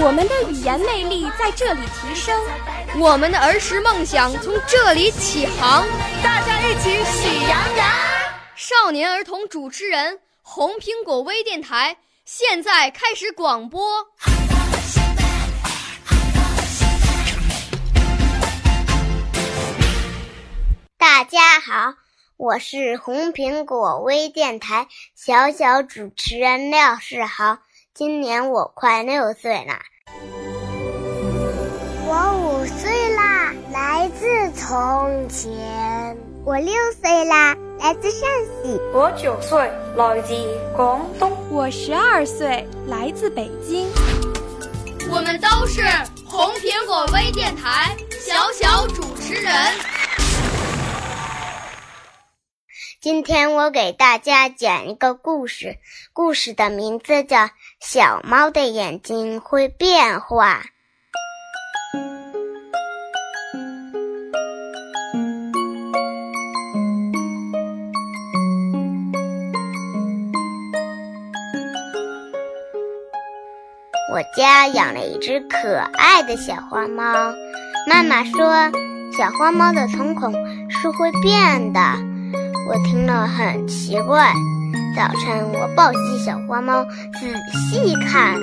我们的语言魅力在这里提升，我们的儿时梦想从这里起航。大家一起喜羊羊。少年儿童主持人，红苹果微电台。现在开始广播。大家好，我是红苹果微电台小小主持人廖世豪，今年我快六岁了。我五岁啦，来自从前。我六岁啦，来自陕西。我九岁，来自广东。我十二岁，来自北京。我们都是红苹果微电台小小主持人。今天我给大家讲一个故事，故事的名字叫《小猫的眼睛会变化》。我家养了一只可爱的小花猫，妈妈说小花猫的瞳孔是会变的。我听了很奇怪。早晨我抱起小花猫仔细看，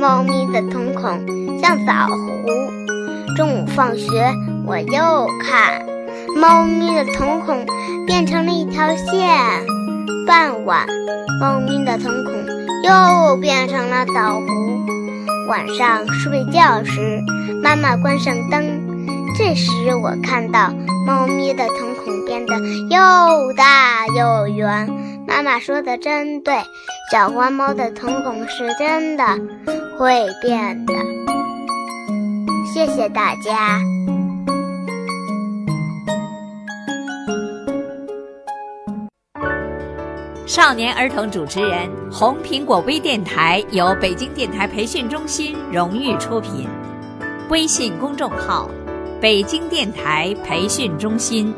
猫咪的瞳孔像枣核。中午放学我又看，猫咪的瞳孔变成了一条线。傍晚，猫咪的瞳孔又变成了枣核。晚上睡觉时，妈妈关上灯，这时我看到猫咪的瞳孔变得又大又圆。妈妈说的真对，小花猫的瞳孔是真的会变的。谢谢大家。少年儿童主持人，红苹果微电台由北京电台培训中心荣誉出品，微信公众号：北京电台培训中心。